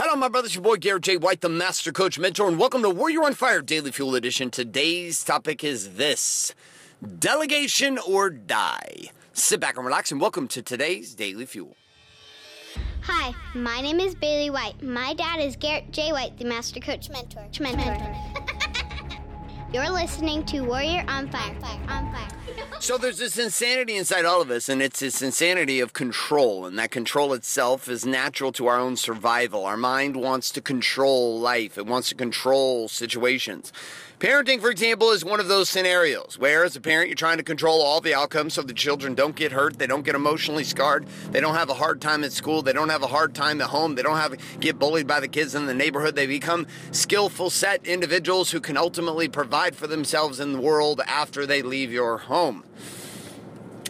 Hello, my brothers, your boy Garrett J. White, the Master Coach Mentor, and welcome to Warrior on Fire Daily Fuel Edition. Today's topic is this delegation or die. Sit back and relax, and welcome to today's Daily Fuel. Hi, my name is Bailey White. My dad is Garrett J. White, the Master Coach Mentor. Mentor. You're listening to Warrior on Fire. On Fire. So there's this insanity inside all of us, and it's this insanity of control, and that control itself is natural to our own survival. Our mind wants to control life, it wants to control situations. Parenting, for example, is one of those scenarios where, as a parent, you're trying to control all the outcomes so the children don't get hurt, they don't get emotionally scarred, they don't have a hard time at school, they don't have a hard time at home, they don't have get bullied by the kids in the neighborhood. They become skillful, set individuals who can ultimately provide for themselves in the world after they leave your home.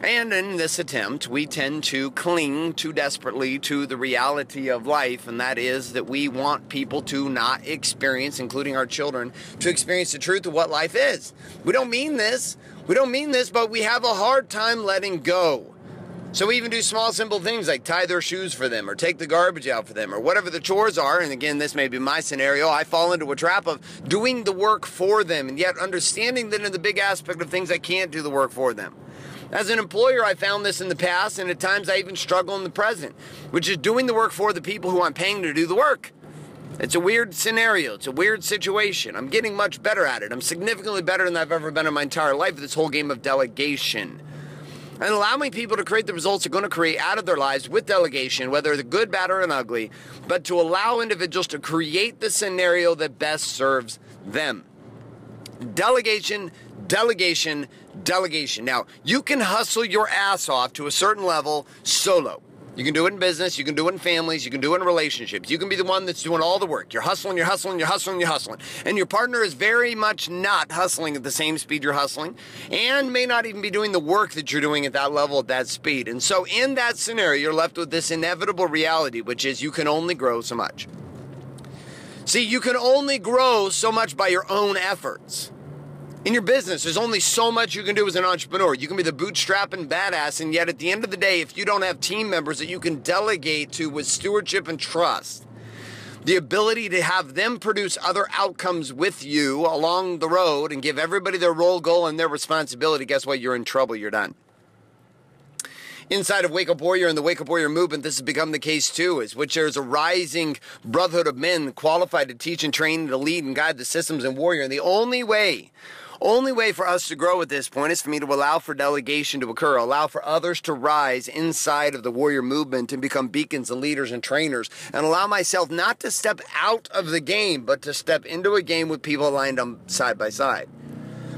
And in this attempt, we tend to cling too desperately to the reality of life, and that is that we want people to not experience, including our children, to experience the truth of what life is. We don't mean this. We don't mean this, but we have a hard time letting go. So we even do small, simple things like tie their shoes for them or take the garbage out for them or whatever the chores are. And again, this may be my scenario. I fall into a trap of doing the work for them and yet understanding that in the big aspect of things, I can't do the work for them. As an employer, I found this in the past, and at times I even struggle in the present, which is doing the work for the people who I'm paying to do the work. It's a weird scenario. It's a weird situation. I'm getting much better at it. I'm significantly better than I've ever been in my entire life at this whole game of delegation. And allowing people to create the results they're going to create out of their lives with delegation, whether they're good, bad, or ugly, but to allow individuals to create the scenario that best serves them. Delegation, delegation, delegation. Now, you can hustle your ass off to a certain level solo. You can do it in business, you can do it in families, you can do it in relationships. You can be the one that's doing all the work. You're hustling, you're hustling, you're hustling, you're hustling. And your partner is very much not hustling at the same speed you're hustling and may not even be doing the work that you're doing at that level at that speed. And so, in that scenario, you're left with this inevitable reality, which is you can only grow so much. See, you can only grow so much by your own efforts. In your business, there's only so much you can do as an entrepreneur. You can be the bootstrapping badass, and yet at the end of the day, if you don't have team members that you can delegate to with stewardship and trust, the ability to have them produce other outcomes with you along the road and give everybody their role, goal, and their responsibility, guess what? You're in trouble. You're done inside of Wake Up Warrior and the Wake Up Warrior movement, this has become the case too, is which there's a rising brotherhood of men qualified to teach and train, to lead and guide the systems and Warrior. And the only way only way for us to grow at this point is for me to allow for delegation to occur, allow for others to rise inside of the warrior movement and become beacons and leaders and trainers, and allow myself not to step out of the game, but to step into a game with people aligned on side by side.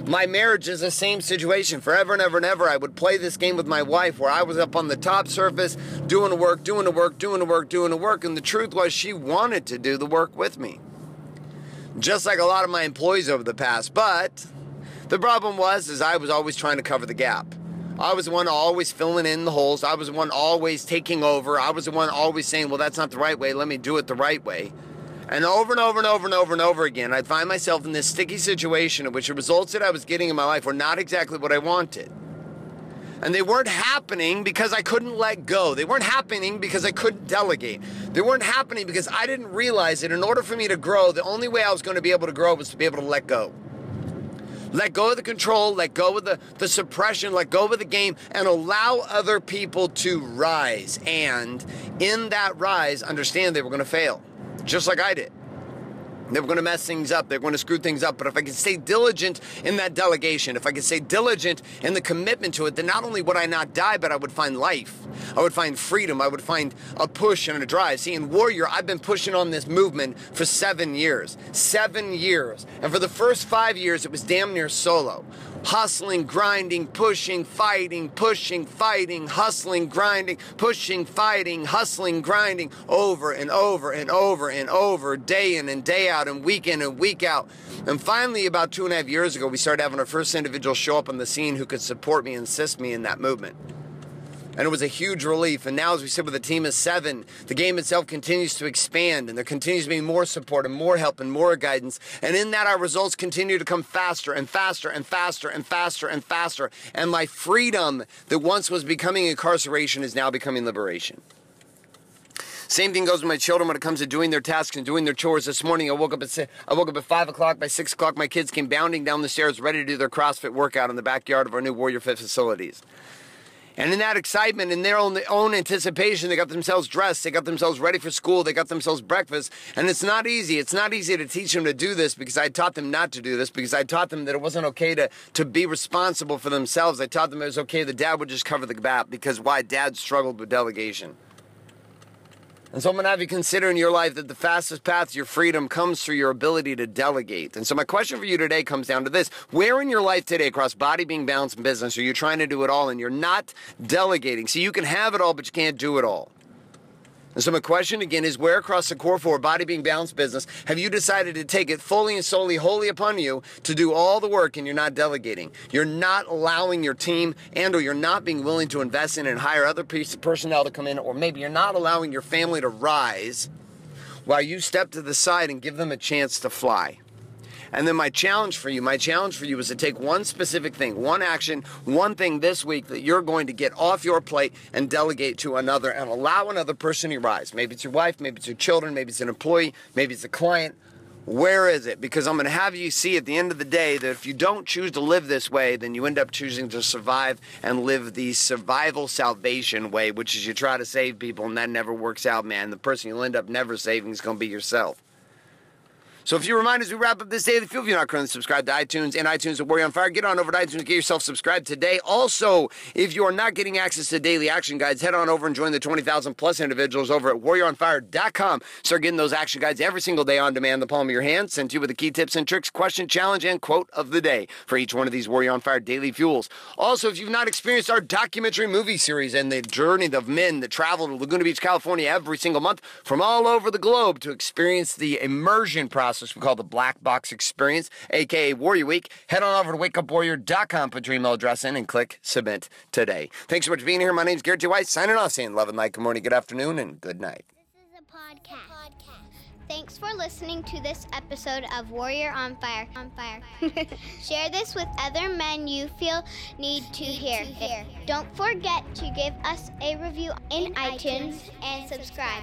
My marriage is the same situation. Forever and ever and ever, I would play this game with my wife where I was up on the top surface doing the work, doing the work, doing the work, doing the work. And the truth was, she wanted to do the work with me. Just like a lot of my employees over the past. But the problem was, is I was always trying to cover the gap. I was the one always filling in the holes. I was the one always taking over. I was the one always saying, well, that's not the right way. Let me do it the right way. And over and over and over and over and over again, I'd find myself in this sticky situation in which the results that I was getting in my life were not exactly what I wanted. And they weren't happening because I couldn't let go. They weren't happening because I couldn't delegate. They weren't happening because I didn't realize that in order for me to grow, the only way I was going to be able to grow was to be able to let go. Let go of the control, let go of the, the suppression, let go of the game, and allow other people to rise. And in that rise, understand they were going to fail just like I did. They were going to mess things up. They're going to screw things up. But if I could stay diligent in that delegation, if I could stay diligent in the commitment to it, then not only would I not die, but I would find life. I would find freedom. I would find a push and a drive. See, in Warrior, I've been pushing on this movement for seven years. Seven years. And for the first five years, it was damn near solo hustling, grinding, pushing, fighting, pushing, fighting, hustling, grinding, pushing, fighting, hustling, grinding, over and over and over and over, day in and day out, and week in and week out. And finally, about two and a half years ago, we started having our first individual show up on the scene who could support me and assist me in that movement and it was a huge relief. And now, as we sit with a team of seven, the game itself continues to expand, and there continues to be more support and more help and more guidance. And in that, our results continue to come faster and faster and faster and faster and faster. And my freedom that once was becoming incarceration is now becoming liberation. Same thing goes with my children when it comes to doing their tasks and doing their chores. This morning I woke up at I woke up at five o'clock. By six o'clock, my kids came bounding down the stairs, ready to do their CrossFit workout in the backyard of our new Warrior Fit facilities. And in that excitement, in their own, own anticipation, they got themselves dressed, they got themselves ready for school, they got themselves breakfast. And it's not easy. It's not easy to teach them to do this because I taught them not to do this, because I taught them that it wasn't okay to, to be responsible for themselves. I taught them it was okay the dad would just cover the gap because why dad struggled with delegation. And so I'm going to have you consider in your life that the fastest path to your freedom comes through your ability to delegate. And so my question for you today comes down to this. Where in your life today across body, being, balance, and business are you trying to do it all and you're not delegating? So you can have it all, but you can't do it all. And so my question again is where across the core four body being balanced business have you decided to take it fully and solely wholly upon you to do all the work and you're not delegating? You're not allowing your team and or you're not being willing to invest in and hire other piece of personnel to come in or maybe you're not allowing your family to rise while you step to the side and give them a chance to fly. And then my challenge for you, my challenge for you is to take one specific thing, one action, one thing this week that you're going to get off your plate and delegate to another and allow another person to rise. Maybe it's your wife, maybe it's your children, maybe it's an employee, maybe it's a client. Where is it? Because I'm going to have you see at the end of the day that if you don't choose to live this way, then you end up choosing to survive and live the survival salvation way, which is you try to save people and that never works out, man. The person you'll end up never saving is going to be yourself. So if you remind us, we wrap up this daily fuel. If you're not currently subscribed to iTunes and iTunes at Warrior on Fire, get on over to iTunes get yourself subscribed today. Also, if you are not getting access to daily action guides, head on over and join the 20,000 plus individuals over at warrioronfire.com. Start getting those action guides every single day on demand, the palm of your hand, sent to you with the key tips and tricks, question, challenge, and quote of the day for each one of these Warrior on Fire daily fuels. Also, if you've not experienced our documentary movie series and the journey of men that travel to Laguna Beach, California every single month from all over the globe to experience the immersion process process we call the Black Box Experience, aka Warrior Week. Head on over to wakeupwarrior.com, put your email address in, and click submit today. Thanks so much for being here. My name is Garrett J. White, signing off, saying love and light, good morning, good afternoon, and good night. This is a podcast. Thanks for listening to this episode of Warrior on Fire. On Fire. Share this with other men you feel need to hear. Don't forget to give us a review in, iTunes, iTunes and subscribe.